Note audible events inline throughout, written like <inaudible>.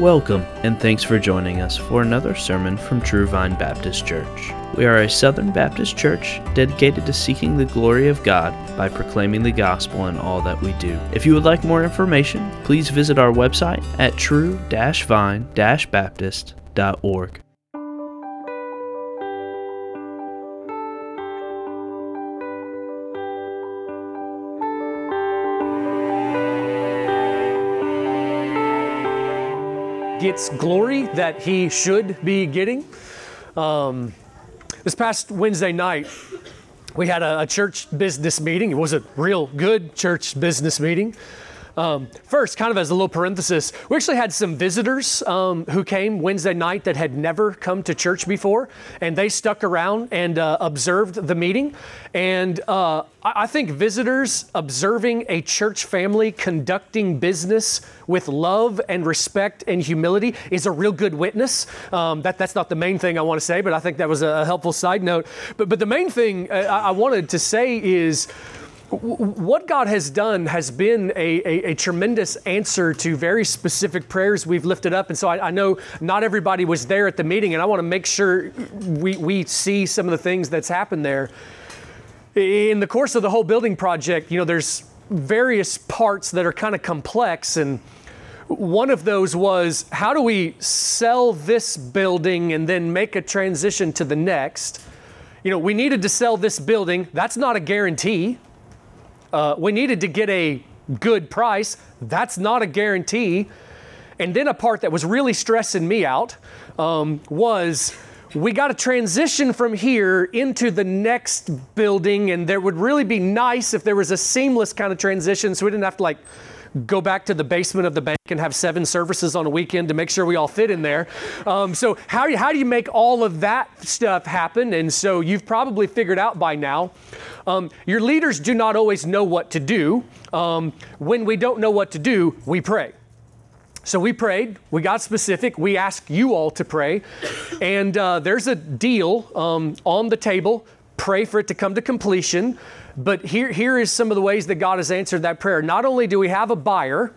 Welcome, and thanks for joining us for another sermon from True Vine Baptist Church. We are a Southern Baptist church dedicated to seeking the glory of God by proclaiming the gospel in all that we do. If you would like more information, please visit our website at true-vine-baptist.org. gets glory that he should be getting. Um, this past Wednesday night, we had a, a, church business meeting. It was a real good church business meeting. Um, first, kind of as a little parenthesis, we actually had some visitors um, who came Wednesday night that had never come to church before, and they stuck around and uh, observed the meeting. And uh, I think visitors observing a church family conducting business with love and respect and humility is a real good witness. Um, that, that's not the main thing I want to say, but I think that was a helpful side note. But, but the main thing uh, I wanted to say is, what God has done has been a, a, a, tremendous answer to very specific prayers we've lifted up. And so I, I, know not everybody was there at the meeting, and I want to make sure we, we see some of the things that's happened there. In the course of the whole building project, you know, there's various parts that are kind of complex. And one of those was how do we sell this building and then make a transition to the next? You know, we needed to sell this building. That's not a guarantee uh, we needed to get a good price. That's not a guarantee. And then a part that was really stressing me out um, was we got to transition from here into the next building, and there would really be nice if there was a seamless kind of transition so we didn't have to like go back to the basement of the bank and have seven services on a weekend to make sure we all fit in there. Um, so, how, how do you make all of that stuff happen? And so, you've probably figured out by now um, your leaders do not always know what to do. Um, when we don't know what to do, we pray. So we prayed, we got specific, we asked you all to pray, and uh, there's a deal um, on the table. Pray for it to come to completion. But here, here is some of the ways that God has answered that prayer. Not only do we have a buyer,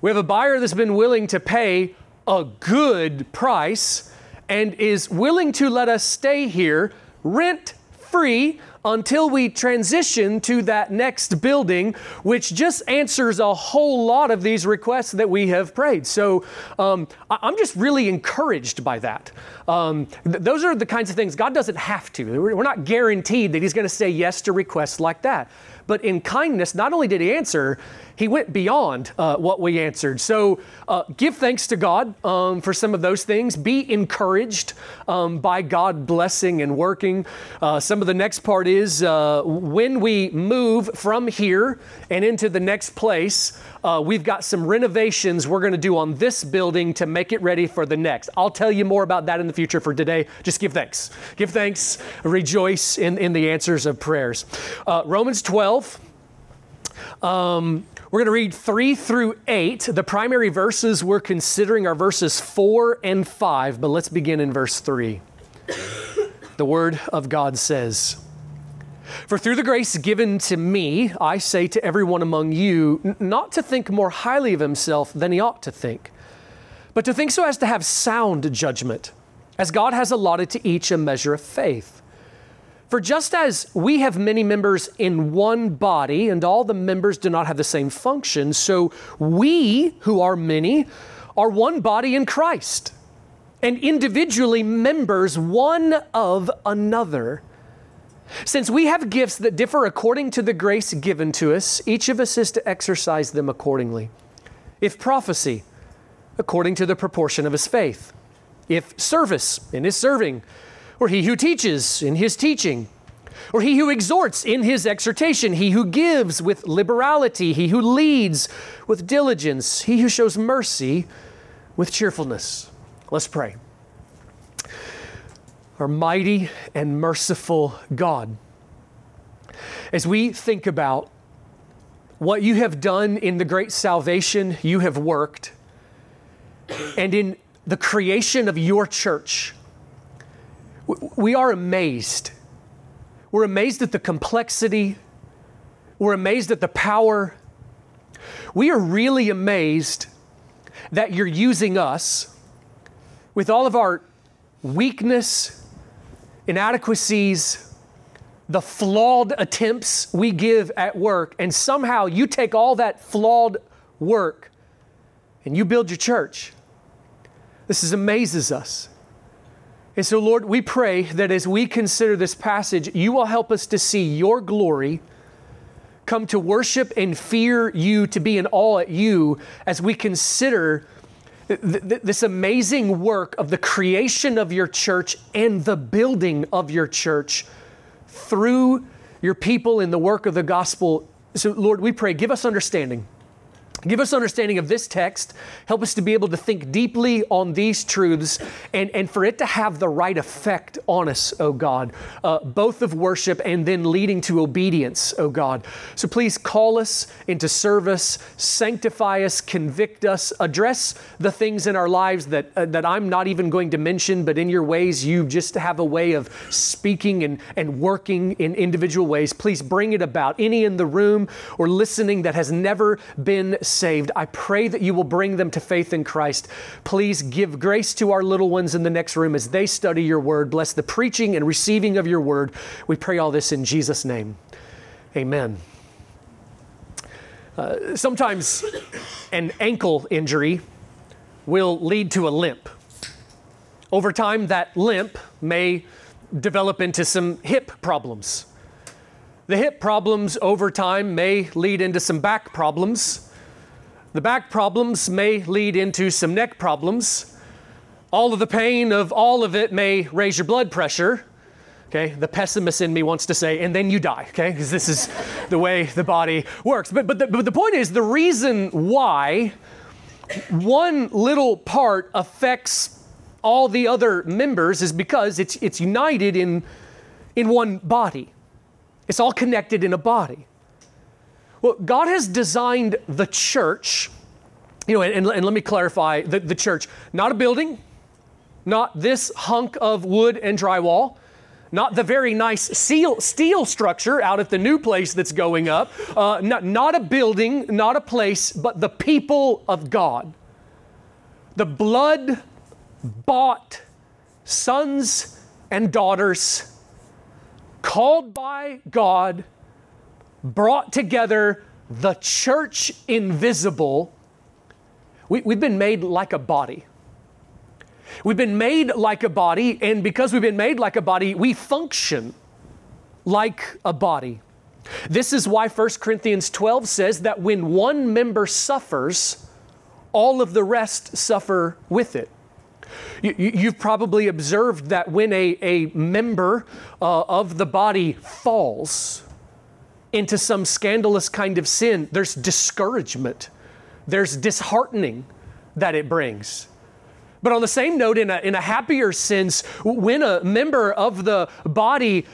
we have a buyer that's been willing to pay a good price and is willing to let us stay here rent free until we transition to that next building, which just answers a whole lot of these requests that we have prayed. So um, I'm just really encouraged by that. Um, th- those are the kinds of things God doesn't have to. We're not guaranteed that He's going to say yes to requests like that. But in kindness, not only did He answer, he went beyond uh, what we answered. So uh, give thanks to God um, for some of those things. Be encouraged um, by God blessing and working. Uh, some of the next part is uh, when we move from here and into the next place, uh, we've got some renovations we're going to do on this building to make it ready for the next. I'll tell you more about that in the future for today. Just give thanks. Give thanks. Rejoice in, in the answers of prayers. Uh, Romans 12. Um, we're going to read 3 through 8. The primary verses we're considering are verses 4 and 5, but let's begin in verse 3. <coughs> the Word of God says, For through the grace given to me, I say to everyone among you, not to think more highly of himself than he ought to think, but to think so as to have sound judgment, as God has allotted to each a measure of faith. For just as we have many members in one body, and all the members do not have the same function, so we, who are many, are one body in Christ, and individually members one of another. Since we have gifts that differ according to the grace given to us, each of us is to exercise them accordingly. If prophecy, according to the proportion of his faith. If service, in his serving or he who teaches in his teaching, or he who exhorts in his exhortation, he who gives with liberality, he who leads with diligence, he who shows mercy with cheerfulness. Let's pray. Our mighty and merciful God, as we think about what you have done in the great salvation you have worked, and in the creation of your church, we are amazed. We're amazed at the complexity. We're amazed at the power. We are really amazed that you're using us with all of our weakness, inadequacies, the flawed attempts we give at work, and somehow you take all that flawed work and you build your church. This is, amazes us. And so, Lord, we pray that as we consider this passage, you will help us to see your glory, come to worship and fear you, to be in awe at you as we consider th- th- this amazing work of the creation of your church and the building of your church through your people in the work of the gospel. So, Lord, we pray, give us understanding. Give us understanding of this text. Help us to be able to think deeply on these truths and, and for it to have the right effect on us, oh God, uh, both of worship and then leading to obedience, oh God. So please call us into service, sanctify us, convict us, address the things in our lives that, uh, that I'm not even going to mention, but in your ways, you just have a way of speaking and, and working in individual ways. Please bring it about. Any in the room or listening that has never been saved. I pray that you will bring them to faith in Christ. Please give grace to our little ones in the next room as they study your word. Bless the preaching and receiving of your word. We pray all this in Jesus' name. Amen. Uh, sometimes an ankle injury will lead to a limp. Over time, that limp may develop into some hip problems. The hip problems over time may lead into some back problems. The back problems may lead into some neck problems. All of the pain of all of it may raise your blood pressure. Okay, the pessimist in me wants to say, and then you die, okay, because this is <laughs> the way the body works. But, but, the, but the point is, the reason why one little part affects all the other members is because it's, it's united in, in one body. It's all connected in a body. Well, God has designed the church, you know, and, and let me clarify the, the church, not a building, not this hunk of wood and drywall, not the very nice steel, steel structure out at the new place that's going up, uh, not, not a building, not a place, but the people of God. The blood bought sons and daughters called by God brought together the church invisible, we, we've been made like a body. We've been made like a body, and because we've been made like a body, we function like a body. This is why 1 Corinthians 12 says that when one member suffers, all of the rest suffer with it. You, have probably observed that when a, a member uh, of the body falls, into some scandalous kind of sin, there's discouragement, there's disheartening that it brings. But on the same note, in a, in a happier sense, when a member of the body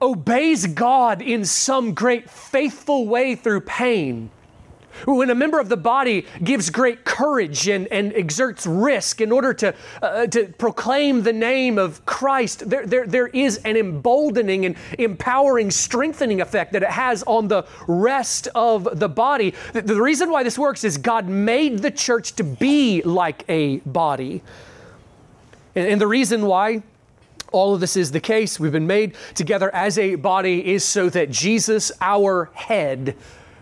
obeys God in some great faithful way through pain, when a member of the body gives great courage and, and exerts risk in order to, uh, to proclaim the name of Christ, there, there, there is an emboldening and empowering, strengthening effect that it has on the rest of the body. The, the reason why this works is God made the church to be like a body. and, and the reason why all of this is the case, we've been made together as a body, is so that Jesus, our head,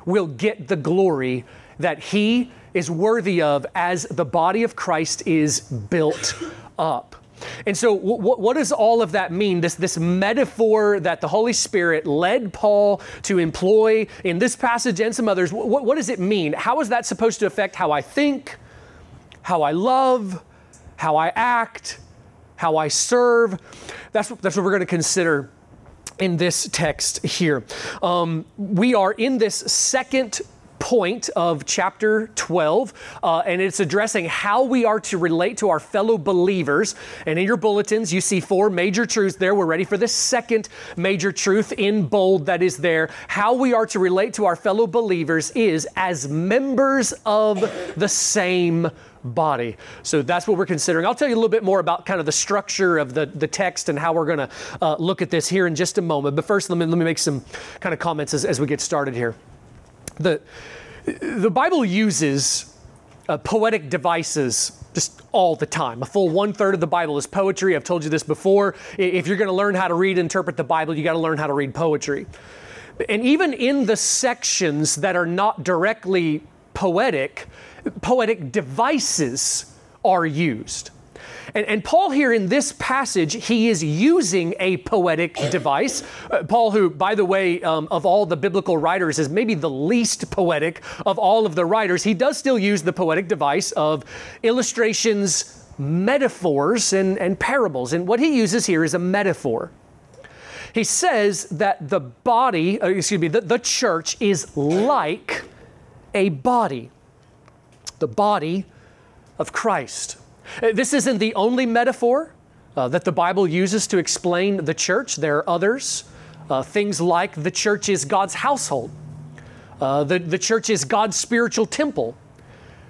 will get the glory that he is worthy of as the body of Christ is built up. And so, what, what, does all of that mean? This, this metaphor that the Holy Spirit led Paul to employ in this passage and some others, what, what does it mean? How is that supposed to affect how I think, how I love, how I act, how I serve? That's, that's what we're going to consider in this text here. Um, we are in this second point of chapter 12, uh, and it's addressing how we are to relate to our fellow believers. And in your bulletins, you see four major truths there. We're ready for the second major truth in bold that is there. How we are to relate to our fellow believers is as members of the same body. So that's what we're considering. I'll tell you a little bit more about kind of the structure of the, the text and how we're going to uh, look at this here in just a moment. But first, let me, let me make some kind of comments as, as we get started here. The, the Bible uses uh, poetic devices just all the time. A full one third of the Bible is poetry. I've told you this before. If you're going to learn how to read and interpret the Bible, you got to learn how to read poetry. And even in the sections that are not directly poetic, poetic devices are used. And, and, Paul, here in this passage, he is using a poetic device. Uh, Paul, who, by the way, um, of all the biblical writers, is maybe the least poetic of all of the writers, he does still use the poetic device of illustrations, metaphors, and, and parables. And what he uses here is a metaphor. He says that the body, uh, excuse me, the, the church is like a body, the body of Christ. Uh, this isn't the only metaphor uh, that the Bible uses to explain the church. There are others. Uh, things like the church is God's household, uh, the, the church is God's spiritual temple.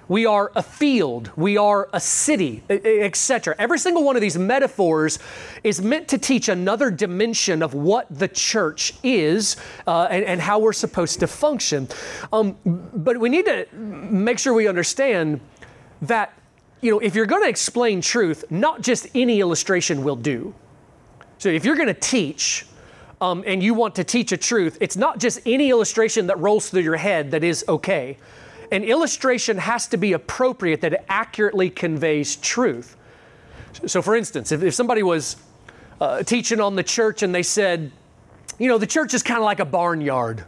We are a field, we are a city, etc. Every single one of these metaphors is meant to teach another dimension of what the church is uh, and, and, how we're supposed to function. Um, but we need to make sure we understand that you know, if you're going to explain truth, not just any illustration will do. So if you're going to teach um, and you want to teach a truth, it's not just any illustration that rolls through your head that is okay. An illustration has to be appropriate that it accurately conveys truth. So, for instance, if, if somebody was uh, teaching on the church and they said, you know, the church is kind of like a barnyard.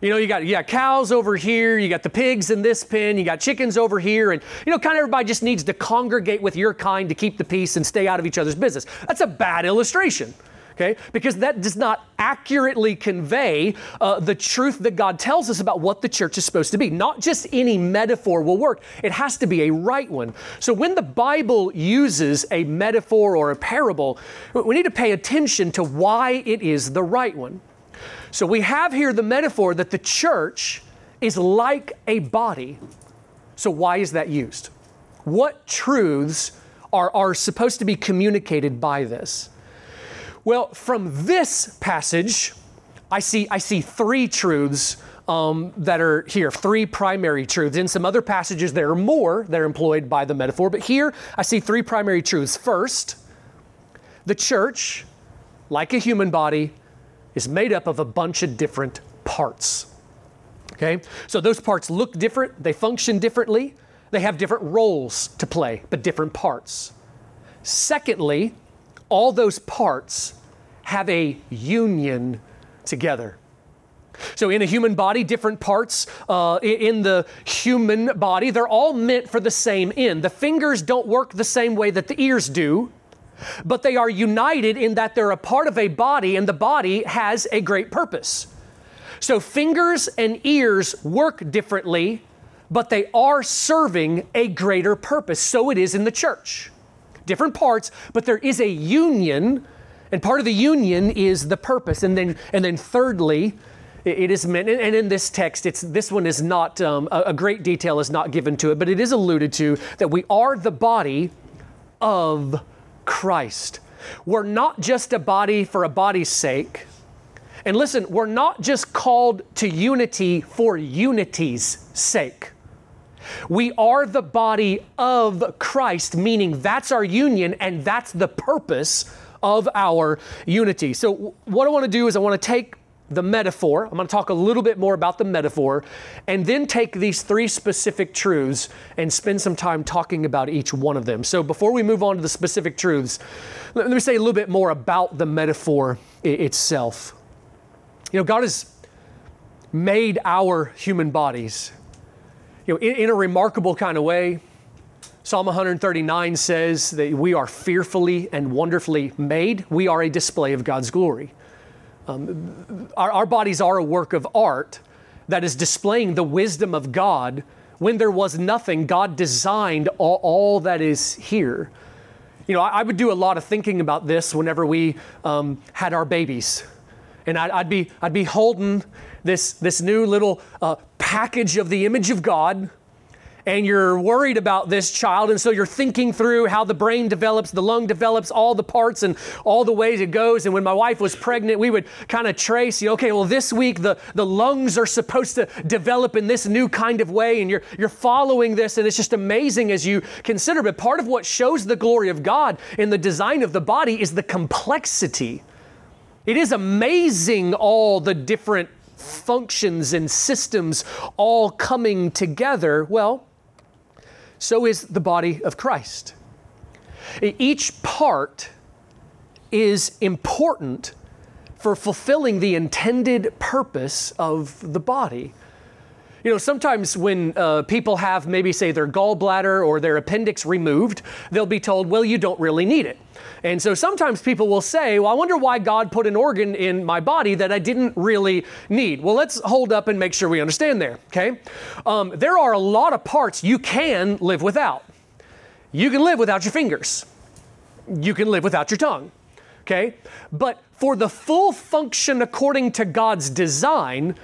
You know, you got, got cows over here, you got the pigs in this pen, you got chickens over here, and, you know, kind of everybody just needs to congregate with your kind to keep the peace and stay out of each other's business. That's a bad illustration. Okay? Because that does not accurately convey uh, the truth that God tells us about what the church is supposed to be. Not just any metaphor will work, it has to be a right one. So when the Bible uses a metaphor or a parable, we need to pay attention to why it is the right one. So we have here the metaphor that the church is like a body. So why is that used? What truths are, are supposed to be communicated by this? Well, from this passage, I see, I see three truths um, that are here, three primary truths. In some other passages, there are more that are employed by the metaphor, but here I see three primary truths. First, the church, like a human body, is made up of a bunch of different parts. Okay? So those parts look different, they function differently, they have different roles to play, but different parts. Secondly, all those parts have a union together. So, in a human body, different parts uh, in the human body, they're all meant for the same end. The fingers don't work the same way that the ears do but they are united in that they're a part of a body, and the body has a great purpose. So, fingers and ears work differently, but they are serving a greater purpose. So it is in the church. Different parts, but there is a union, and part of the union is the purpose. And then, and then thirdly, it is meant, and in this text, it's this one is not um, a great detail is not given to it, but it is alluded to that we are the body of Christ. We're not just a body for a body's sake. And listen, we're not just called to unity for unity's sake. We are the body of Christ, meaning that's our union and that's the purpose of our unity. So, what I want to do is I want to take the metaphor. I'm going to talk a little bit more about the metaphor and then take these three specific truths and spend some time talking about each one of them. So, before we move on to the specific truths, let me say a little bit more about the metaphor itself. You know, God has made our human bodies, you know, in, in a remarkable kind of way. Psalm 139 says that we are fearfully and wonderfully made. We are a display of God's glory. Um, our, our bodies are a work of art that is displaying the wisdom of God. When there was nothing, God designed all, all that is here. You know, I, I, would do a lot of thinking about this whenever we um, had our babies. And I'd, I'd, be, I'd be holding this, this new little uh, package of the image of God and you're worried about this child, and so you're thinking through how the brain develops, the lung develops, all the parts, and all the ways it goes. And when my wife was pregnant, we would kind of trace, you know, okay, well, this week the, the lungs are supposed to develop in this new kind of way, and you're, you're following this, and it's just amazing as you consider. But part of what shows the glory of God in the design of the body is the complexity. It is amazing all the different functions and systems all coming together. Well, so is the body of Christ. Each part is important for fulfilling the intended purpose of the body. You know, sometimes when uh, people have maybe, say, their gallbladder or their appendix removed, they'll be told, well, you don't really need it. And so sometimes people will say, well, I wonder why God put an organ in my body that I didn't really need. Well, let's hold up and make sure we understand there, okay? Um, there are a lot of parts you can live without. You can live without your fingers, you can live without your tongue, okay? But for the full function according to God's design,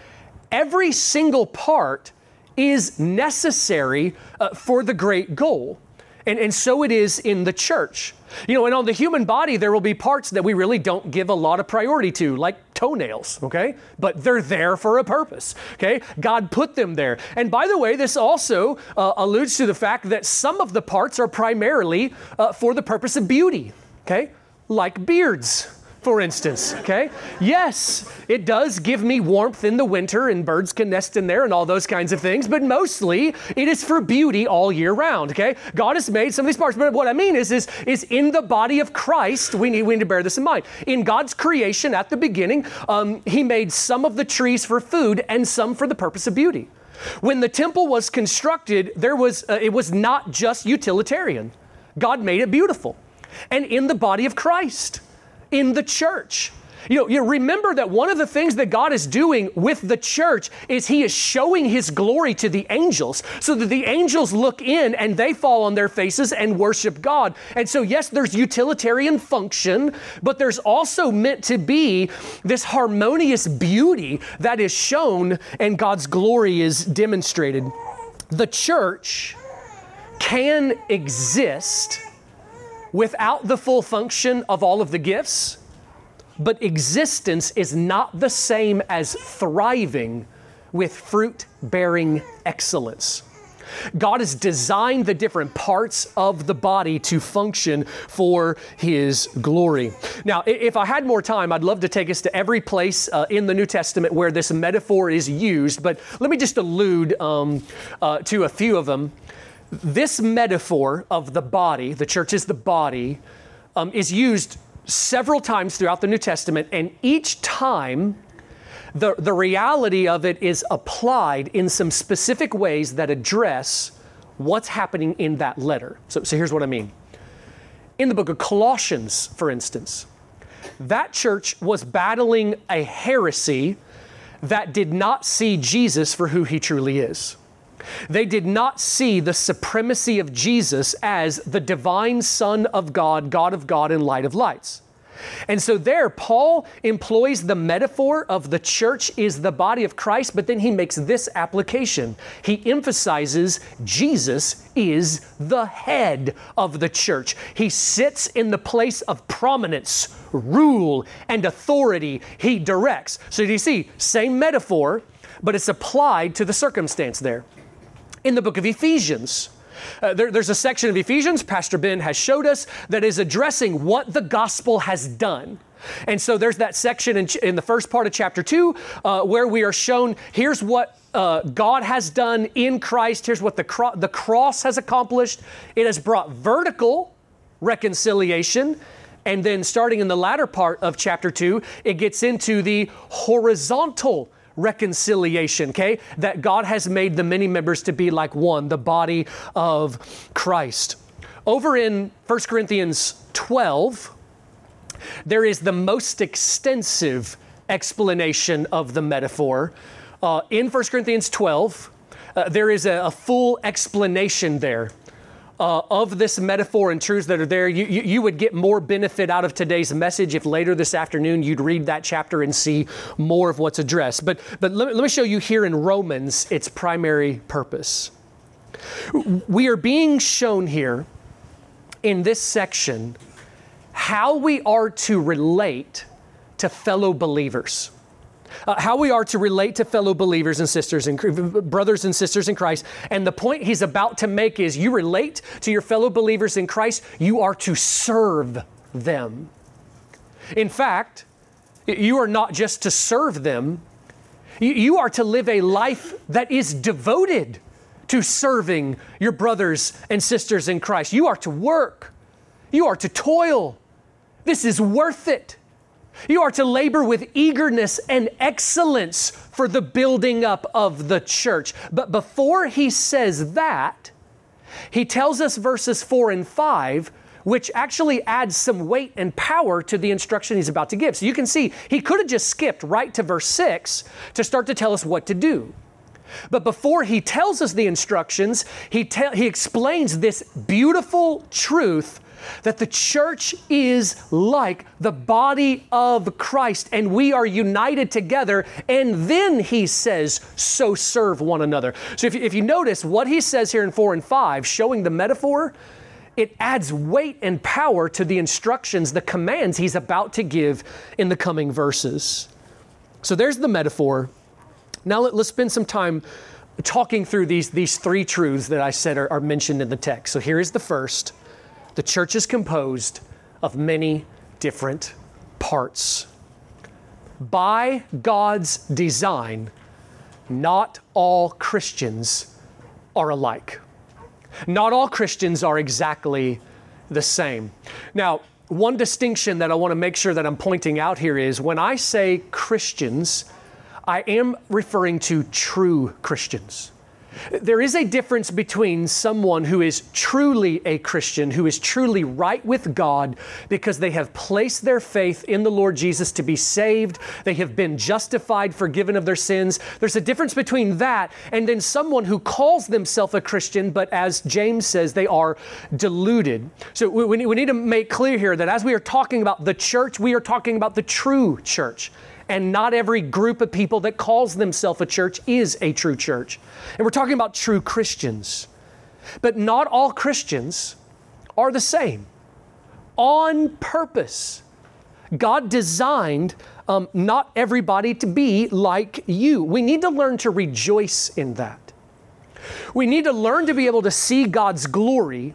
every single part is necessary uh, for the great goal. And, and so it is in the church. You know, and on the human body, there will be parts that we really don't give a lot of priority to, like toenails, okay? But they're there for a purpose, okay? God put them there. And by the way, this also uh, alludes to the fact that some of the parts are primarily uh, for the purpose of beauty, okay? Like beards for instance, okay? Yes, it does give me warmth in the winter and birds can nest in there and all those kinds of things, but mostly it is for beauty all year round, okay? God has made some of these parts, but what I mean is, is, is in the body of Christ, we need, we need to bear this in mind. In God's creation at the beginning, um, He made some of the trees for food and some for the purpose of beauty. When the temple was constructed, there was, uh, it was not just utilitarian. God made it beautiful. And in the body of Christ, in the church. You know, you remember that one of the things that God is doing with the church is He is showing His glory to the angels so that the angels look in and they fall on their faces and worship God. And so, yes, there's utilitarian function, but there's also meant to be this harmonious beauty that is shown and God's glory is demonstrated. The church can exist without the full function of all of the gifts, but existence is not the same as thriving with fruit bearing excellence. God has designed the different parts of the body to function for His glory. Now, if I had more time, I'd love to take us to every place uh, in the New Testament where this metaphor is used, but let me just allude um, uh, to a few of them this metaphor of the body, the church is the body, um, is used several times throughout the New Testament, and each time the, the reality of it is applied in some specific ways that address what's happening in that letter. So, so here's what I mean. In the book of Colossians, for instance, that church was battling a heresy that did not see Jesus for who he truly is. They did not see the supremacy of Jesus as the divine Son of God, God of God, and light of lights. And so there, Paul employs the metaphor of the church is the body of Christ, but then he makes this application. He emphasizes Jesus is the head of the church. He sits in the place of prominence, rule, and authority. He directs. So do you see, same metaphor, but it's applied to the circumstance there in the book of Ephesians. Uh, there, there's a section of Ephesians, Pastor Ben has showed us, that is addressing what the gospel has done. And so there's that section in, in the first part of chapter 2 uh, where we are shown here's what uh, God has done in Christ, here's what the, cro- the cross has accomplished. It has brought vertical reconciliation. And then starting in the latter part of chapter 2, it gets into the horizontal reconciliation, okay? That God has made the many members to be like one, the body of Christ. Over in 1 Corinthians 12, there is the most extensive explanation of the metaphor. Uh, in 1 Corinthians 12, uh, there is a, a full explanation there uh, of this metaphor and truths that are there, you, you, you, would get more benefit out of today's message if later this afternoon you'd read that chapter and see more of what's addressed. But, but let, let me show you here in Romans its primary purpose. We are being shown here in this section how we are to relate to fellow believers. Uh, how we are to relate to fellow believers and sisters and brothers and sisters in Christ. And the point he's about to make is you relate to your fellow believers in Christ, you are to serve them. In fact, you are not just to serve them, you are to live a life that is devoted to serving your brothers and sisters in Christ. You are to work, you are to toil. This is worth it. You are to labor with eagerness and excellence for the building up of the church. But before he says that, he tells us verses 4 and 5 which actually adds some weight and power to the instruction he's about to give. So you can see he could have just skipped right to verse 6 to start to tell us what to do. But before he tells us the instructions, he, te- he explains this beautiful truth that the church is like the body of Christ and we are united together. And then he says, so serve one another. So if you, if you notice what he says here in 4 and 5, showing the metaphor, it adds weight and power to the instructions, the commands he's about to give in the coming verses. So there's the metaphor. Now let, us spend some time talking through these, these three truths that I said are, are mentioned in the text. So here is the first the church is composed of many different parts. By God's design, not all Christians are alike. Not all Christians are exactly the same. Now, one distinction that I want to make sure that I'm pointing out here is when I say Christians, I am referring to true Christians. There is a difference between someone who is truly a Christian, who is truly right with God because they have placed their faith in the Lord Jesus to be saved, they have been justified, forgiven of their sins. There's a difference between that and then someone who calls themselves a Christian, but as James says, they are deluded. So we, we need to make clear here that as we are talking about the church, we are talking about the true church and not every group of people that calls themselves a church is a true church. And we're talking about true Christians. But not all Christians are the same. On purpose, God designed um, not everybody to be like you. We need to learn to rejoice in that. We need to learn to be able to see God's glory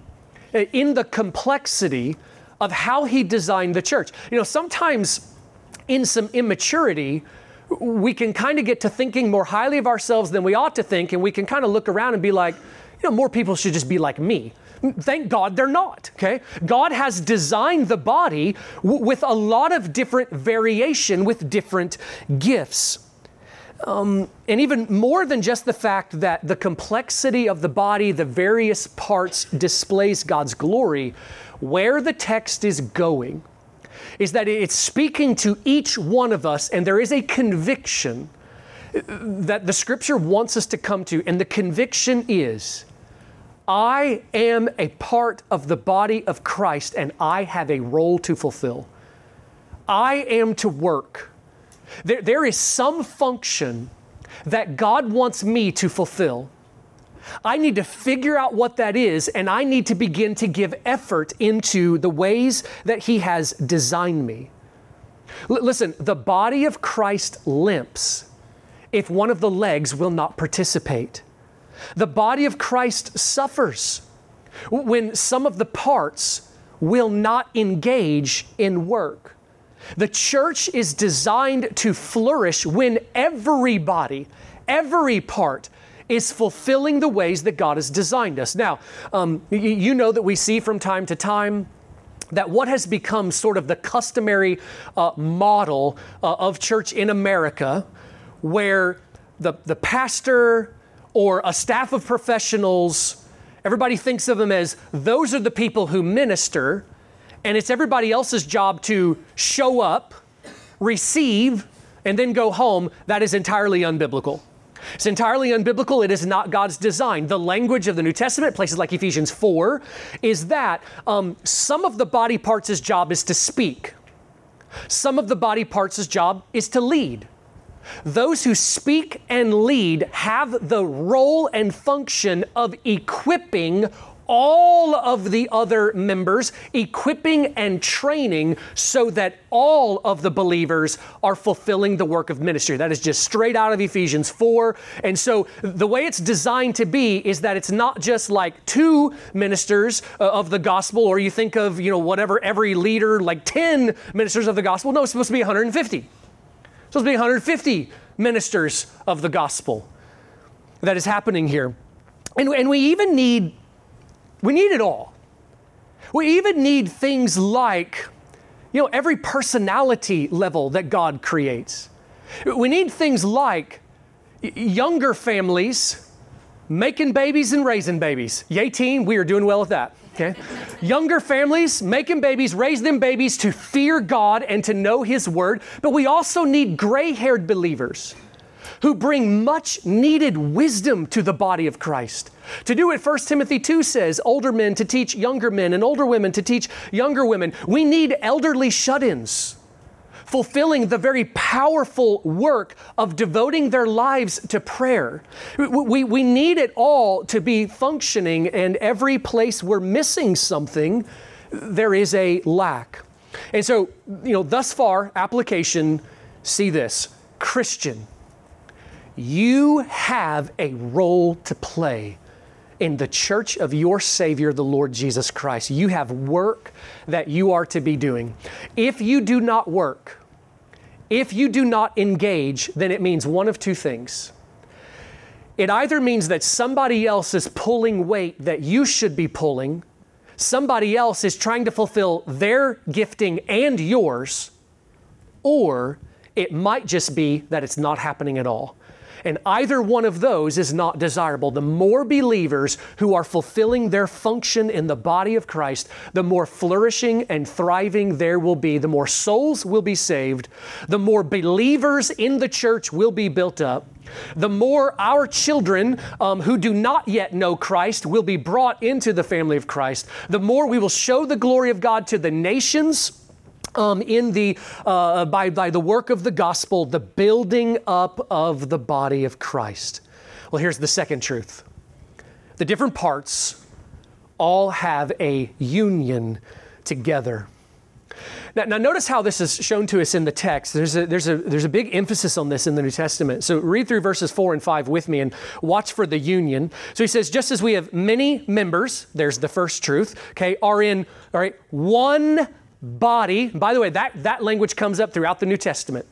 uh, in the complexity of how He designed the church. You know, sometimes in some immaturity, we can kind of get to thinking more highly of ourselves than we ought to think, and we can kind of look around and be like, you know, more people should just be like me. Thank God they're not, okay? God has designed the body w- with a lot of different variation, with different gifts. Um, and even more than just the fact that the complexity of the body, the various parts displays God's glory, where the text is going is that it's speaking to each one of us, and there is a conviction that the scripture wants us to come to, and the conviction is I am a part of the body of Christ, and I have a role to fulfill. I am to work. There, there is some function that God wants me to fulfill. I need to figure out what that is, and I need to begin to give effort into the ways that He has designed me. L- listen, the body of Christ limps if one of the legs will not participate. The body of Christ suffers when some of the parts will not engage in work. The church is designed to flourish when everybody, every part is fulfilling the ways that God has designed us. Now, um, you know that we see from time to time that what has become sort of the customary uh, model uh, of church in America, where the, the pastor or a staff of professionals, everybody thinks of them as those are the people who minister, and it's everybody else's job to show up, receive, and then go home, that is entirely unbiblical. It's entirely unbiblical. It is not God's design. The language of the New Testament, places like Ephesians 4, is that um, some of the body parts' job is to speak, some of the body parts' job is to lead. Those who speak and lead have the role and function of equipping all of the other members, equipping and training so that all of the believers are fulfilling the work of ministry. That is just straight out of Ephesians 4. And so the way it's designed to be is that it's not just like two ministers uh, of the gospel, or you think of, you know, whatever, every leader, like 10 ministers of the gospel. No, it's supposed to be 150. It's supposed to be 150 ministers of the gospel that is happening here. And, and we even need we need it all. We even need things like, you know, every personality level that God creates. We need things like younger families making babies and raising babies. Yay, team, we are doing well with that. Okay? Younger families making babies, raise them babies to fear God and to know His Word. But we also need gray haired believers who bring much needed wisdom to the body of Christ. To do it, 1 Timothy 2 says, older men to teach younger men and older women to teach younger women. We need elderly shut ins fulfilling the very powerful work of devoting their lives to prayer. We, we need it all to be functioning, and every place we're missing something, there is a lack. And so, you know, thus far, application, see this Christian you have a role to play in the church of your Savior, the Lord Jesus Christ. You have work that you are to be doing. If you do not work, if you do not engage, then it means one of two things. It either means that somebody else is pulling weight that you should be pulling, somebody else is trying to fulfill their gifting and yours, or it might just be that it's not happening at all. And either one of those is not desirable. The more believers who are fulfilling their function in the body of Christ, the more flourishing and thriving there will be. The more souls will be saved. The more believers in the church will be built up. The more our children um, who do not yet know Christ will be brought into the family of Christ, the more we will show the glory of God to the nations um, in the uh, by, by the work of the gospel, the building up of the body of Christ. Well, here's the second truth: the different parts all have a union together. Now, now, notice how this is shown to us in the text. There's a, there's, a, there's a big emphasis on this in the New Testament. So read through verses 4 and 5 with me and watch for the union. So he says, just as we have many members, there's the first truth, okay, are in, all right, one body. By the way, that, that language comes up throughout the New Testament.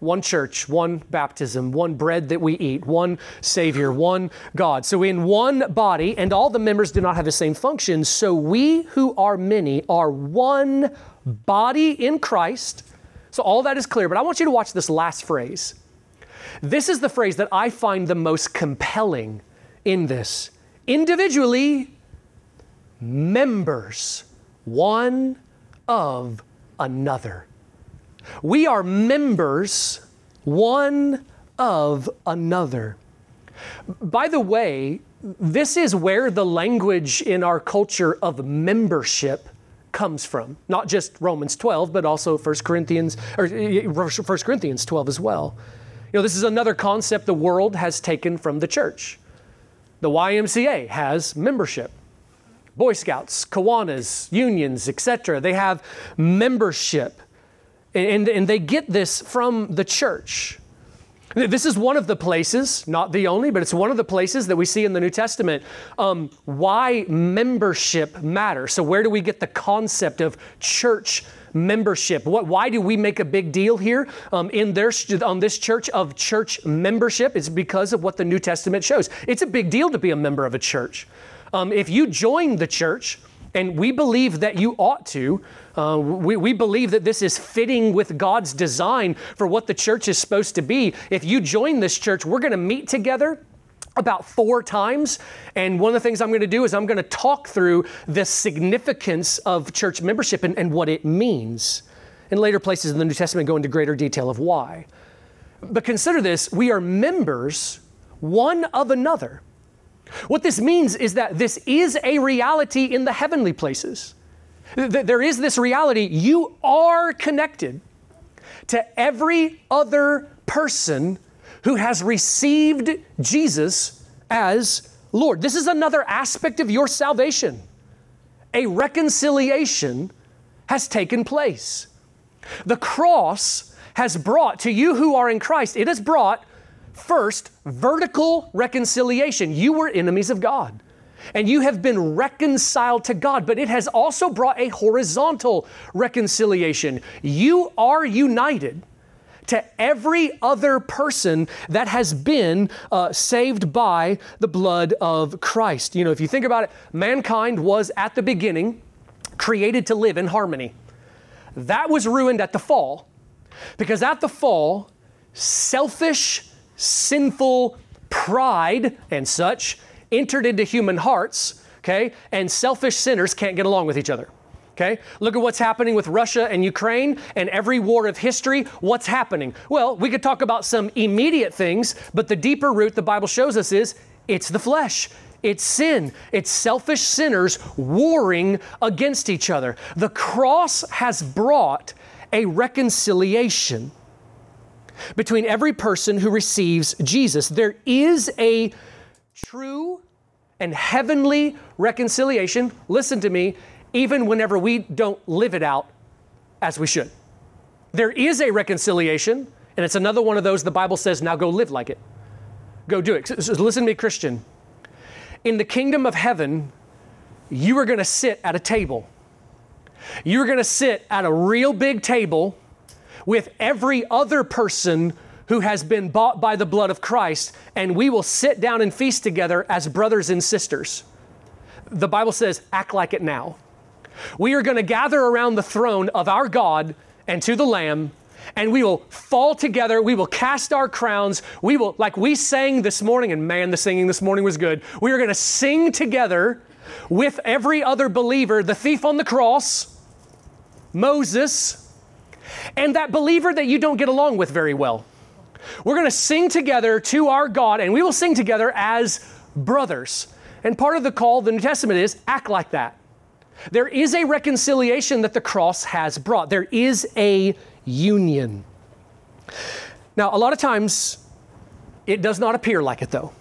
One church, one baptism, one bread that we eat, one Savior, one God. So, in one body, and all the members do not have the same function, so we who are many are one body in Christ. So, all that is clear, but I want you to watch this last phrase. This is the phrase that I find the most compelling in this. Individually, members, one of another. We are members one of another. By the way, this is where the language in our culture of membership comes from. Not just Romans 12, but also 1 Corinthians or uh, uh, 1 Corinthians 12 as well. You know, this is another concept the world has taken from the church. The YMCA has membership. Boy Scouts, Kiwanis, unions, etc. They have membership, and, and they get this from the church. This is one of the places, not the only, but it's one of the places that we see in the New Testament um, why membership matters. So, where do we get the concept of church membership? What, why do we make a big deal here um, in their, on this church of church membership? It's because of what the New Testament shows. It's a big deal to be a member of a church. Um, if you join the church, and we believe that you ought to, uh, we, we believe that this is fitting with God's design for what the church is supposed to be. If you join this church, we're going to meet together about four times. And one of the things I'm going to do is I'm going to talk through the significance of church membership and, and what it means. In later places in the New Testament, go into greater detail of why. But consider this we are members one of another. What this means is that this is a reality in the heavenly places. There is this reality. You are connected to every other person who has received Jesus as Lord. This is another aspect of your salvation. A reconciliation has taken place. The cross has brought to you who are in Christ, it has brought first vertical reconciliation. You were enemies of God and you have been reconciled to God, but it has also brought a horizontal reconciliation. You are united to every other person that has been uh, saved by the blood of Christ. You know, if you think about it, mankind was at the beginning created to live in harmony. That was ruined at the fall because at the fall, selfish, sinful pride and such entered into human hearts, okay? And selfish sinners can't get along with each other. Okay? Look at what's happening with Russia and Ukraine and every war of history. What's happening? Well, we could talk about some immediate things, but the deeper root the Bible shows us is it's the flesh. It's sin. It's selfish sinners warring against each other. The cross has brought a reconciliation between every person who receives Jesus. There is a true and heavenly reconciliation. Listen to me, even whenever we don't live it out as we should. There is a reconciliation, and it's another one of those the Bible says, now go live like it. Go do it. So listen to me, Christian. In the kingdom of heaven, you are going to sit at a table. You're going to sit at a real big table with every other person who has been bought by the blood of Christ, and we will sit down and feast together as brothers and sisters. The Bible says, act like it now. We are going to gather around the throne of our God and to the Lamb, and we will fall together. We will cast our crowns. We will, like we sang this morning, and man, the singing this morning was good. We are going to sing together with every other believer, the thief on the cross, Moses, and that believer that you don't get along with very well. We're going to sing together to our God, and we will sing together as brothers. And part of the call of the New Testament is act like that. There is a reconciliation that the cross has brought, there is a union. Now, a lot of times, it does not appear like it, though,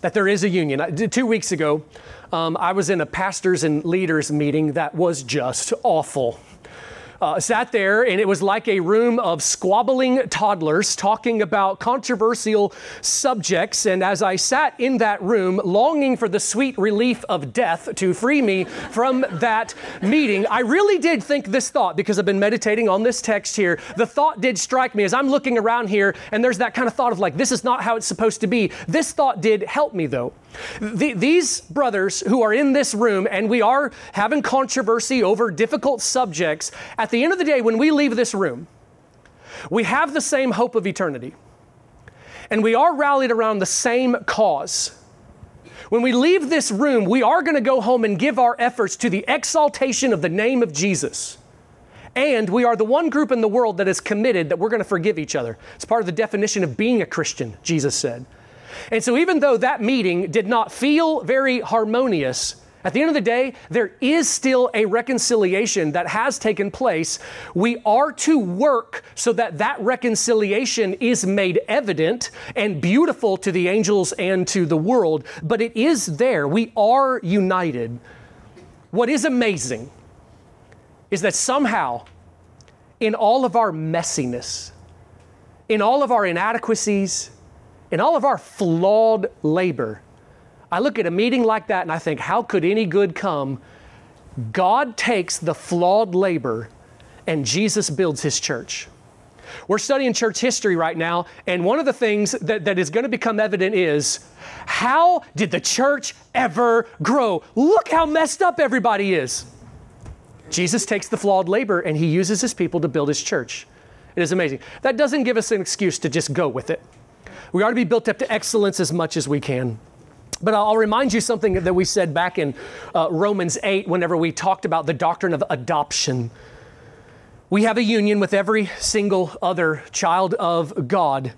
that there is a union. Two weeks ago, um, I was in a pastors and leaders meeting that was just awful uh, sat there, and it was like a room of squabbling toddlers talking about controversial subjects. And as I sat in that room, longing for the sweet relief of death to free me from that meeting, I really did think this thought because I've been meditating on this text here. The thought did strike me as I'm looking around here, and there's that kind of thought of like, this is not how it's supposed to be. This thought did help me though. The, these brothers who are in this room, and we are having controversy over difficult subjects, at the end of the day, when we leave this room, we have the same hope of eternity. And we are rallied around the same cause. When we leave this room, we are going to go home and give our efforts to the exaltation of the name of Jesus. And we are the one group in the world that is committed that we're going to forgive each other. It's part of the definition of being a Christian, Jesus said. And so, even though that meeting did not feel very harmonious, at the end of the day, there is still a reconciliation that has taken place. We are to work so that that reconciliation is made evident and beautiful to the angels and to the world, but it is there. We are united. What is amazing is that somehow, in all of our messiness, in all of our inadequacies, in all of our flawed labor, I look at a meeting like that and I think, how could any good come? God takes the flawed labor and Jesus builds his church. We're studying church history right now, and one of the things that, that is going to become evident is how did the church ever grow? Look how messed up everybody is. Jesus takes the flawed labor and he uses his people to build his church. It is amazing. That doesn't give us an excuse to just go with it. We are to be built up to excellence as much as we can. But I'll remind you something that we said back in uh, Romans 8 whenever we talked about the doctrine of adoption. We have a union with every single other child of God,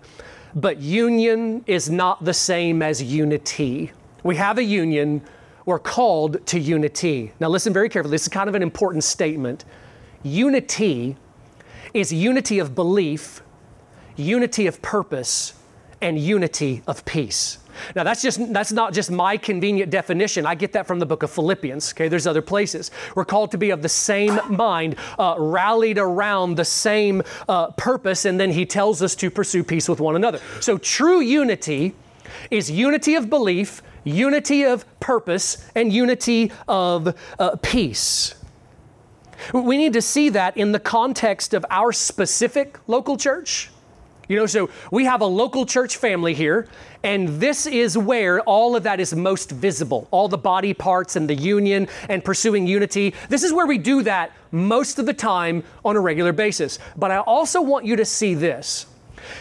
but union is not the same as unity. We have a union, we're called to unity. Now, listen very carefully, this is kind of an important statement. Unity is unity of belief, unity of purpose and unity of peace. Now that's just that's not just my convenient definition. I get that from the book of Philippians. Okay, there's other places. We're called to be of the same mind, uh, rallied around the same uh, purpose, and then he tells us to pursue peace with one another. So true unity is unity of belief, unity of purpose, and unity of uh, peace. We need to see that in the context of our specific local church. You know, so we have a local church family here, and this is where all of that is most visible. All the body parts and the union and pursuing unity. This is where we do that most of the time on a regular basis. But I also want you to see this.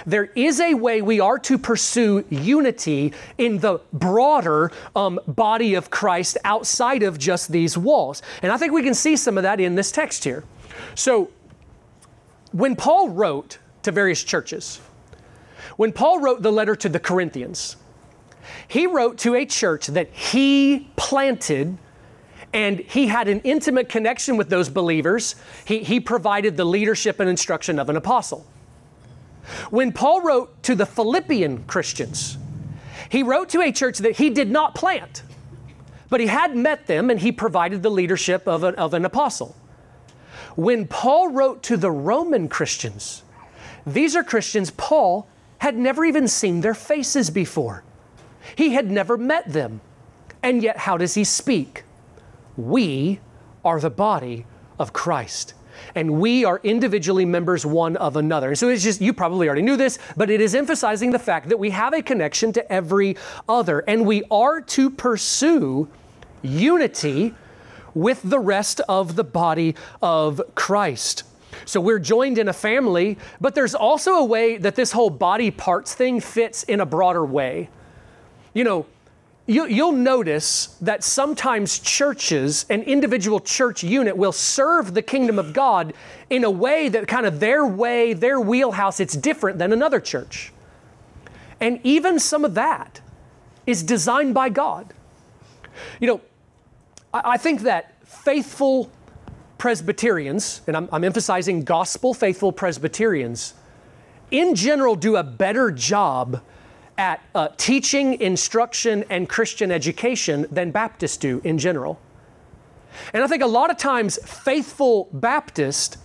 There is a way we are to pursue unity in the broader um, body of Christ outside of just these walls. And I think we can see some of that in this text here. So, when Paul wrote to various churches, when Paul wrote the letter to the Corinthians, he wrote to a church that he planted and he had an intimate connection with those believers. He, he provided the leadership and instruction of an apostle. When Paul wrote to the Philippian Christians, he wrote to a church that he did not plant, but he had met them and he provided the leadership of of an apostle. When Paul wrote to the Roman Christians, these are Christians Paul had never even seen their faces before. He had never met them. And yet, how does he speak? We are the body of Christ and we are individually members one of another. And so it's just, you probably already knew this, but it is emphasizing the fact that we have a connection to every other, and we are to pursue unity with the rest of the body of Christ. So we're joined in a family, but there's also a way that this whole body parts thing fits in a broader way. You know, you, will notice that sometimes churches, an individual church unit, will serve the kingdom of God in a way that kind of their way, their wheelhouse, it's different than another church. And even some of that is designed by God. You know, I, I think that faithful Presbyterians, and I'm, I'm emphasizing gospel faithful Presbyterians, in general do a better job at uh, teaching, instruction, and Christian education than Baptists do in general. And I think a lot of times faithful Baptists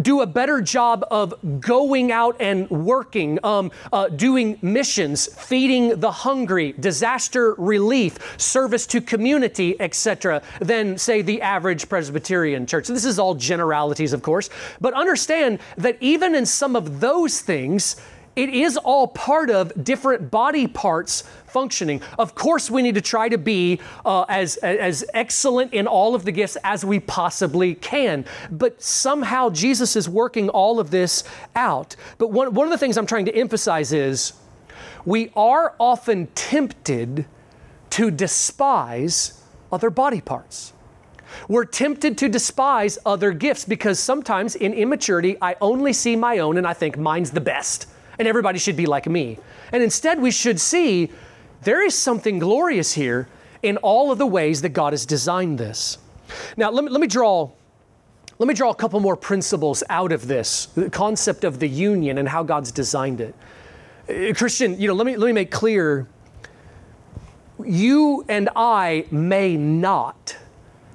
do a better job of going out and working, um, uh, doing missions, feeding the hungry, disaster relief, service to community, etc., than, say, the average Presbyterian church. This is all generalities, of course, but understand that even in some of those things, it is all part of different body parts functioning. Of course, we need to try to be uh, as, as excellent in all of the gifts as we possibly can. But somehow Jesus is working all of this out. But one, one of the things I'm trying to emphasize is we are often tempted to despise other body parts. We're tempted to despise other gifts because sometimes in immaturity, I only see my own and I think mine's the best and everybody should be like me. And instead, we should see there is something glorious here in all of the ways that God has designed this. Now, let me, let me draw. Let me draw a couple more principles out of this the concept of the union and how God's designed it. Uh, Christian, you know, let me, let me make clear you and I may not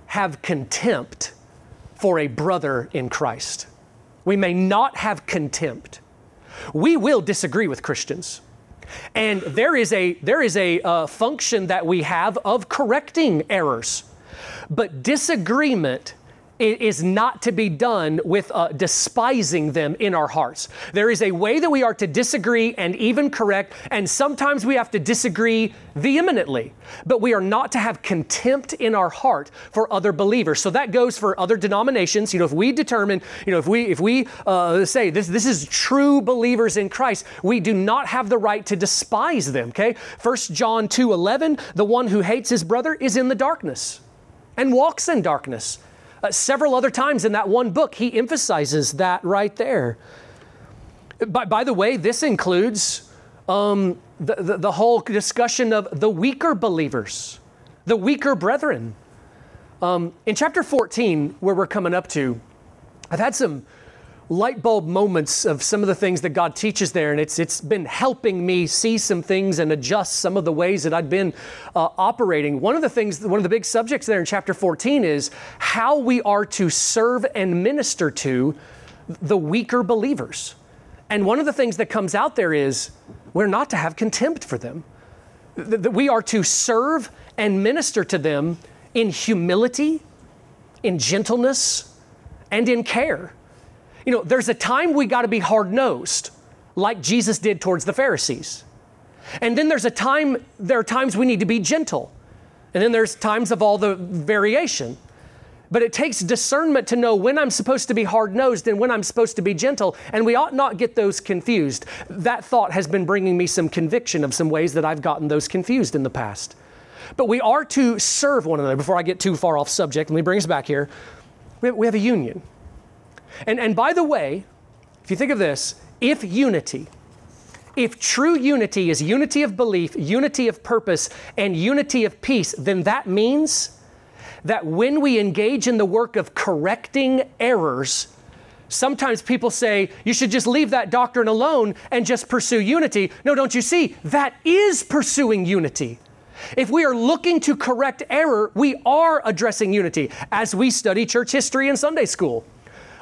have contempt for a brother in Christ. We may not have contempt. We will disagree with Christians. And there is a, there is a uh, function that we have of correcting errors. But disagreement is not to be done with uh, despising them in our hearts. There is a way that we are to disagree and even correct, and sometimes we have to disagree vehemently, but we are not to have contempt in our heart for other believers. So that goes for other denominations. You know, if we determine, you know, if we if we uh, say this this is true believers in Christ, we do not have the right to despise them. Okay, First John two eleven, the one who hates his brother is in the darkness and walks in darkness uh, several other times in that one book, he emphasizes that right there. By, by the way, this includes um, the, the, the whole discussion of the weaker believers, the weaker brethren. Um, in chapter 14, where we're coming up to, I've had some light bulb moments of some of the things that God teaches there, and it's it's been helping me see some things and adjust some of the ways that I've been uh, operating. One of the things, one of the big subjects there in chapter 14 is how we are to serve and minister to the weaker believers. And one of the things that comes out there is we're not to have contempt for them. That we are to serve and minister to them in humility, in gentleness, and in care. You know, there's a time we got to be hard nosed, like Jesus did towards the Pharisees. And then there's a time, there are times we need to be gentle. And then there's times of all the variation. But it takes discernment to know when I'm supposed to be hard nosed and when I'm supposed to be gentle, and we ought not get those confused. That thought has been bringing me some conviction of some ways that I've gotten those confused in the past. But we are to serve one another. Before I get too far off subject, let me bring us back here. We have a union. And, and by the way, if you think of this, if unity, if true unity is unity of belief, unity of purpose, and unity of peace, then that means that when we engage in the work of correcting errors, sometimes people say you should just leave that doctrine alone and just pursue unity. No, don't you see? That is pursuing unity. If we are looking to correct error, we are addressing unity as we study church history in Sunday school.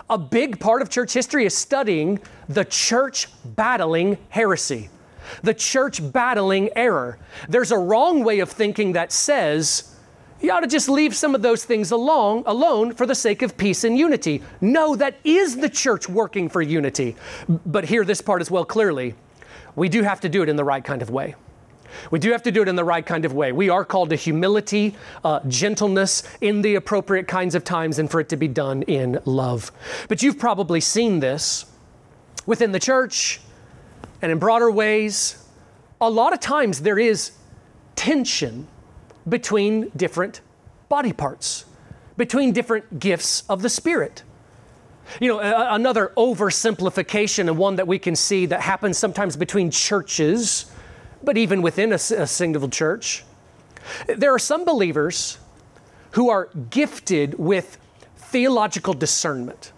A big part of church history is studying the church battling heresy, the church battling error. There's a wrong way of thinking that says, you ought to just leave some of those things alone, alone for the sake of peace and unity. No, that is the church working for unity. But hear this part as well clearly. We do have to do it in the right kind of way. We do have to do it in the right kind of way. We are called to humility, uh, gentleness in the appropriate kinds of times, and for it to be done in love. But you've probably seen this within the church and in broader ways. A lot of times there is tension between different body parts, between different gifts of the Spirit. You know, another oversimplification and one that we can see that happens sometimes between churches, but even within a, a single church. There are some believers who are gifted with theological discernment.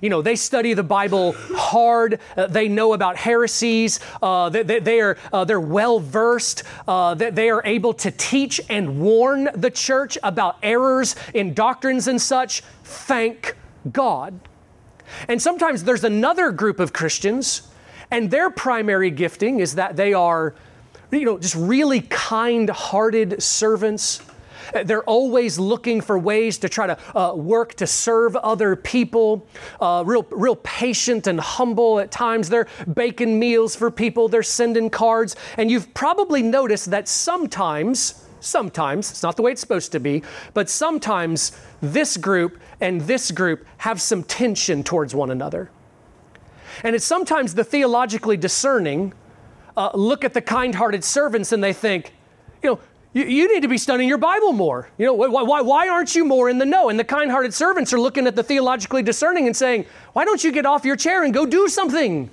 You know, they study the Bible hard. Uh, they know about heresies. Uh, they, they, they, are uh, they're well versed. Uh, they, they are able to teach and warn the church about errors in doctrines and such. Thank God. And sometimes there's another group of Christians, and their primary gifting is that they are, you know, just really kind-hearted servants they're always looking for ways to try to uh, work to serve other people, uh, real, real patient and humble at times. They're baking meals for people, they're sending cards. And you've probably noticed that sometimes, sometimes, it's not the way it's supposed to be, but sometimes this group and this group have some tension towards one another. And it's sometimes the theologically discerning uh, look at the kind hearted servants and they think, you know, you, you, need to be studying your Bible more. You know, why, why, why aren't you more in the know? And the kind hearted servants are looking at the theologically discerning and saying, why don't you get off your chair and go do something?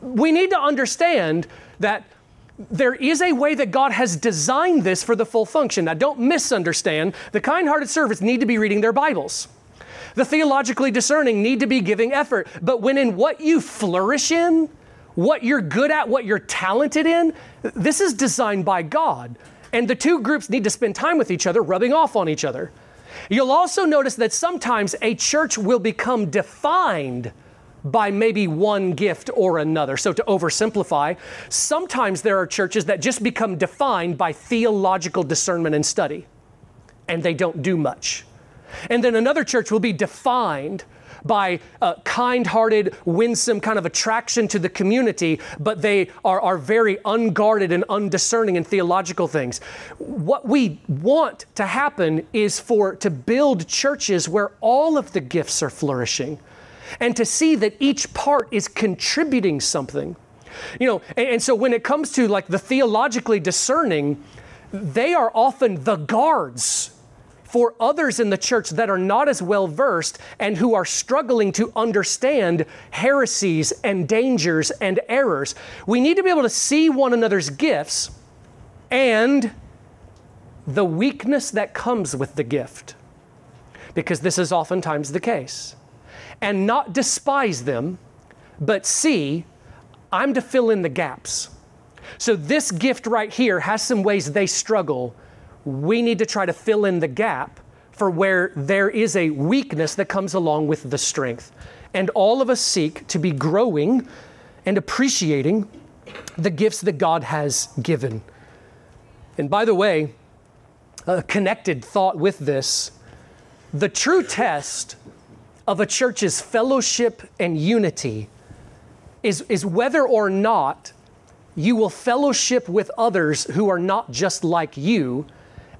We need to understand that there is a way that God has designed this for the full function. Now, don't misunderstand. The kind hearted servants need to be reading their Bibles. The theologically discerning need to be giving effort. But when in what you flourish in, what you're good at, what you're talented in, this is designed by God. And the two groups need to spend time with each other, rubbing off on each other. You'll also notice that sometimes a church will become defined by maybe one gift or another. So, to oversimplify, sometimes there are churches that just become defined by theological discernment and study, and they don't do much. And then another church will be defined by uh, a kind hearted, winsome kind of attraction to the community, but they are, are very unguarded and undiscerning in theological things. What we want to happen is for to build churches where all of the gifts are flourishing and to see that each part is contributing something. You know, and, and so when it comes to like the theologically discerning, they are often the guards for others in the church that are not as well versed and who are struggling to understand heresies and dangers and errors. We need to be able to see one another's gifts and the weakness that comes with the gift, because this is oftentimes the case. and not despise them, but see, I'm to fill in the gaps. So, this gift right here has some ways they struggle. We need to try to fill in the gap for where there is a weakness that comes along with the strength. And all of us seek to be growing and appreciating the gifts that God has given. And by the way, a connected thought with this the true test of a church's fellowship and unity is, is whether or not you will fellowship with others who are not just like you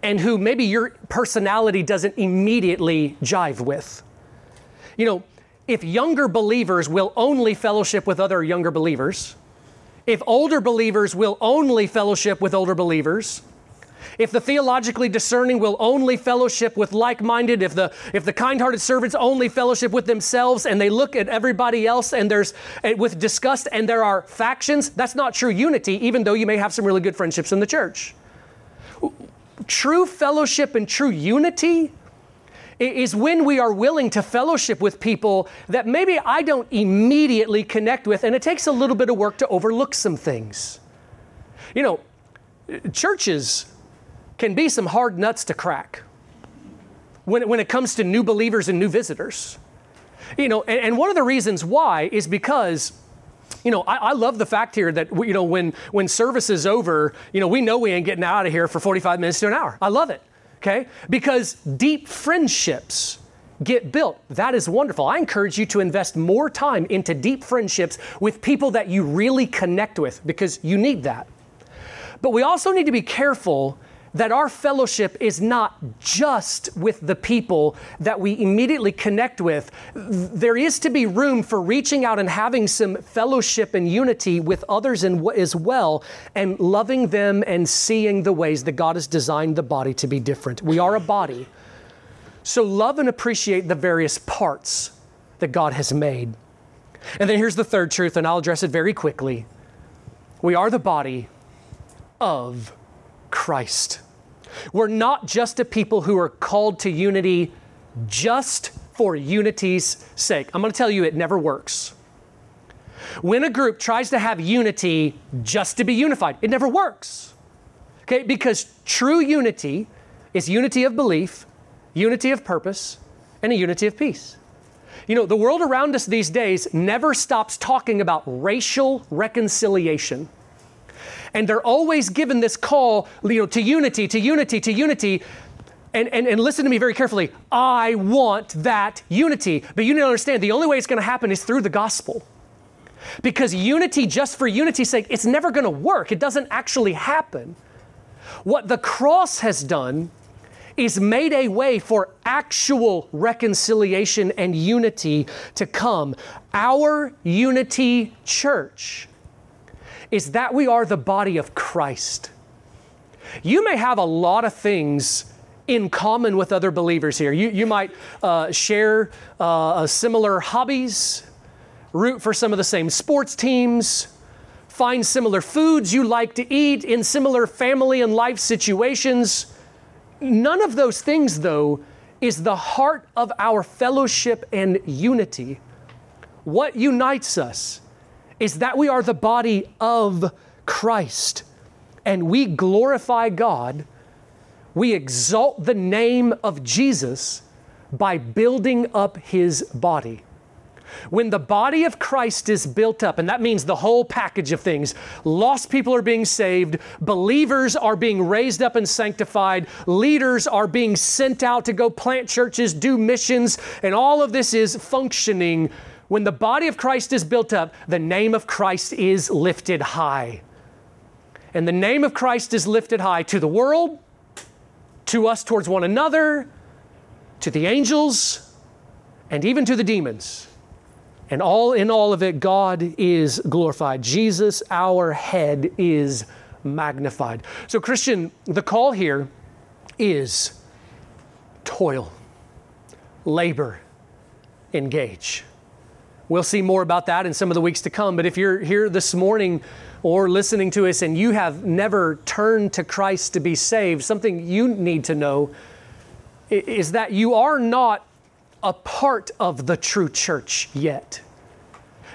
and who maybe your personality doesn't immediately jive with. You know, if younger believers will only fellowship with other younger believers, if older believers will only fellowship with older believers, if the theologically discerning will only fellowship with like-minded, if the if the kind-hearted servants only fellowship with themselves and they look at everybody else and there's with disgust and there are factions, that's not true unity, even though you may have some really good friendships in the church. True fellowship and true unity is when we are willing to fellowship with people that maybe I don't immediately connect with, and it takes a little bit of work to overlook some things. You know, churches can be some hard nuts to crack when, when it comes to new believers and new visitors. You know, and, and one of the reasons why is because you know, I, I, love the fact here that you know when when service is over, you know, we know we ain't getting out of here for 45 minutes to an hour. I love it okay? Because deep friendships get built. That is wonderful. I encourage you to invest more time into deep friendships with people that you really connect with because you need that. But we also need to be careful that our fellowship is not just with the people that we immediately connect with. There is to be room for reaching out and having some fellowship and unity with others as well, and loving them and seeing the ways that God has designed the body to be different. We are a body. So love and appreciate the various parts that God has made. And then here's the third truth, and I'll address it very quickly. We are the body of Christ. We're not just a people who are called to unity just for unity's sake. I'm going to tell you, it never works. When a group tries to have unity just to be unified, it never works. Okay, because true unity is unity of belief, unity of purpose, and a unity of peace. You know, the world around us these days never stops talking about racial reconciliation. And they're always given this call you know, to unity, to unity, to unity. And, and, and listen to me very carefully. I want that unity. But you need to understand the only way it's going to happen is through the gospel. Because unity, just for unity's sake, it's never going to work. It doesn't actually happen. What the cross has done is made a way for actual reconciliation and unity to come. Our unity church is that we are the body of Christ. You may have a lot of things in common with other believers here. You, you might uh, share uh, similar hobbies, root for some of the same sports teams, find similar foods you like to eat in similar family and life situations. None of those things, though, is the heart of our fellowship and unity. What unites us is that we are the body of Christ and we glorify God, we exalt the name of Jesus by building up his body. When the body of Christ is built up, and that means the whole package of things lost people are being saved, believers are being raised up and sanctified, leaders are being sent out to go plant churches, do missions, and all of this is functioning when the body of Christ is built up, the name of Christ is lifted high. And the name of Christ is lifted high to the world, to us towards one another, to the angels, and even to the demons. And all in all of it, God is glorified. Jesus, our head, is magnified. So, Christian, the call here is toil, labor, engage. We'll see more about that in some of the weeks to come. But if you're here this morning or listening to us and you have never turned to Christ to be saved, something you need to know is that you are not a part of the true church yet.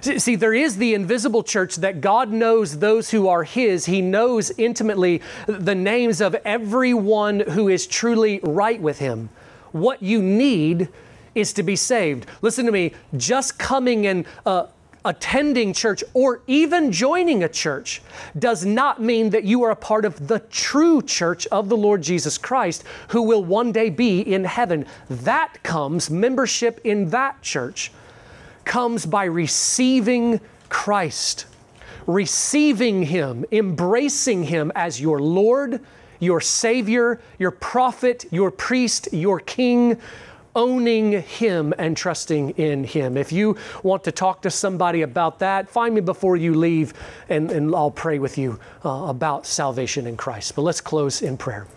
See, there is the invisible church that God knows those who are His. He knows intimately the names of everyone who is truly right with Him. What you need is to be saved. Listen to me, just coming and uh, attending church or even joining a church does not mean that you are a part of the true church of the Lord Jesus Christ who will one day be in heaven. That comes, membership in that church comes by receiving Christ, receiving Him, embracing Him as your Lord, your Savior, your prophet, your priest, your King owning Him and trusting in Him. If you want to talk to somebody about that, find me before you leave and, and I'll pray with you uh, about salvation in Christ. But let's close in prayer.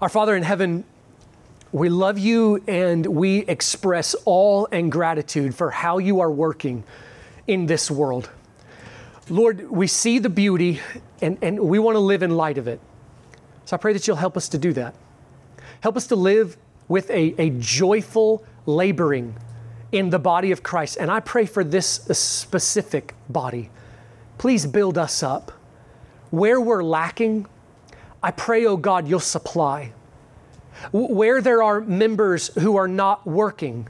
Our Father in heaven, we love you and we express all and gratitude for how you are working in this world. Lord, we see the beauty and, and we want to live in light of it. So I pray that you'll help us to do that. Help us to live with a, a joyful laboring in the body of Christ. And I pray for this specific body. Please build us up. Where we're lacking, I pray, oh God, you'll supply. Where there are members who are not working,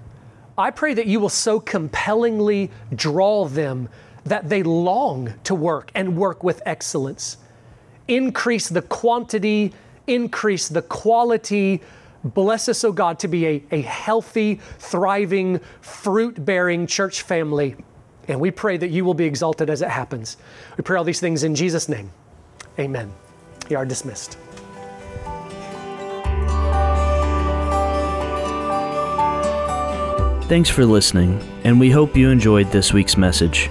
I pray that you will so compellingly draw them that they long to work and work with excellence. Increase the quantity, increase the quality, Bless us, O oh God, to be a, a healthy, thriving, fruit bearing church family. And we pray that you will be exalted as it happens. We pray all these things in Jesus' name. Amen. You are dismissed. Thanks for listening, and we hope you enjoyed this week's message.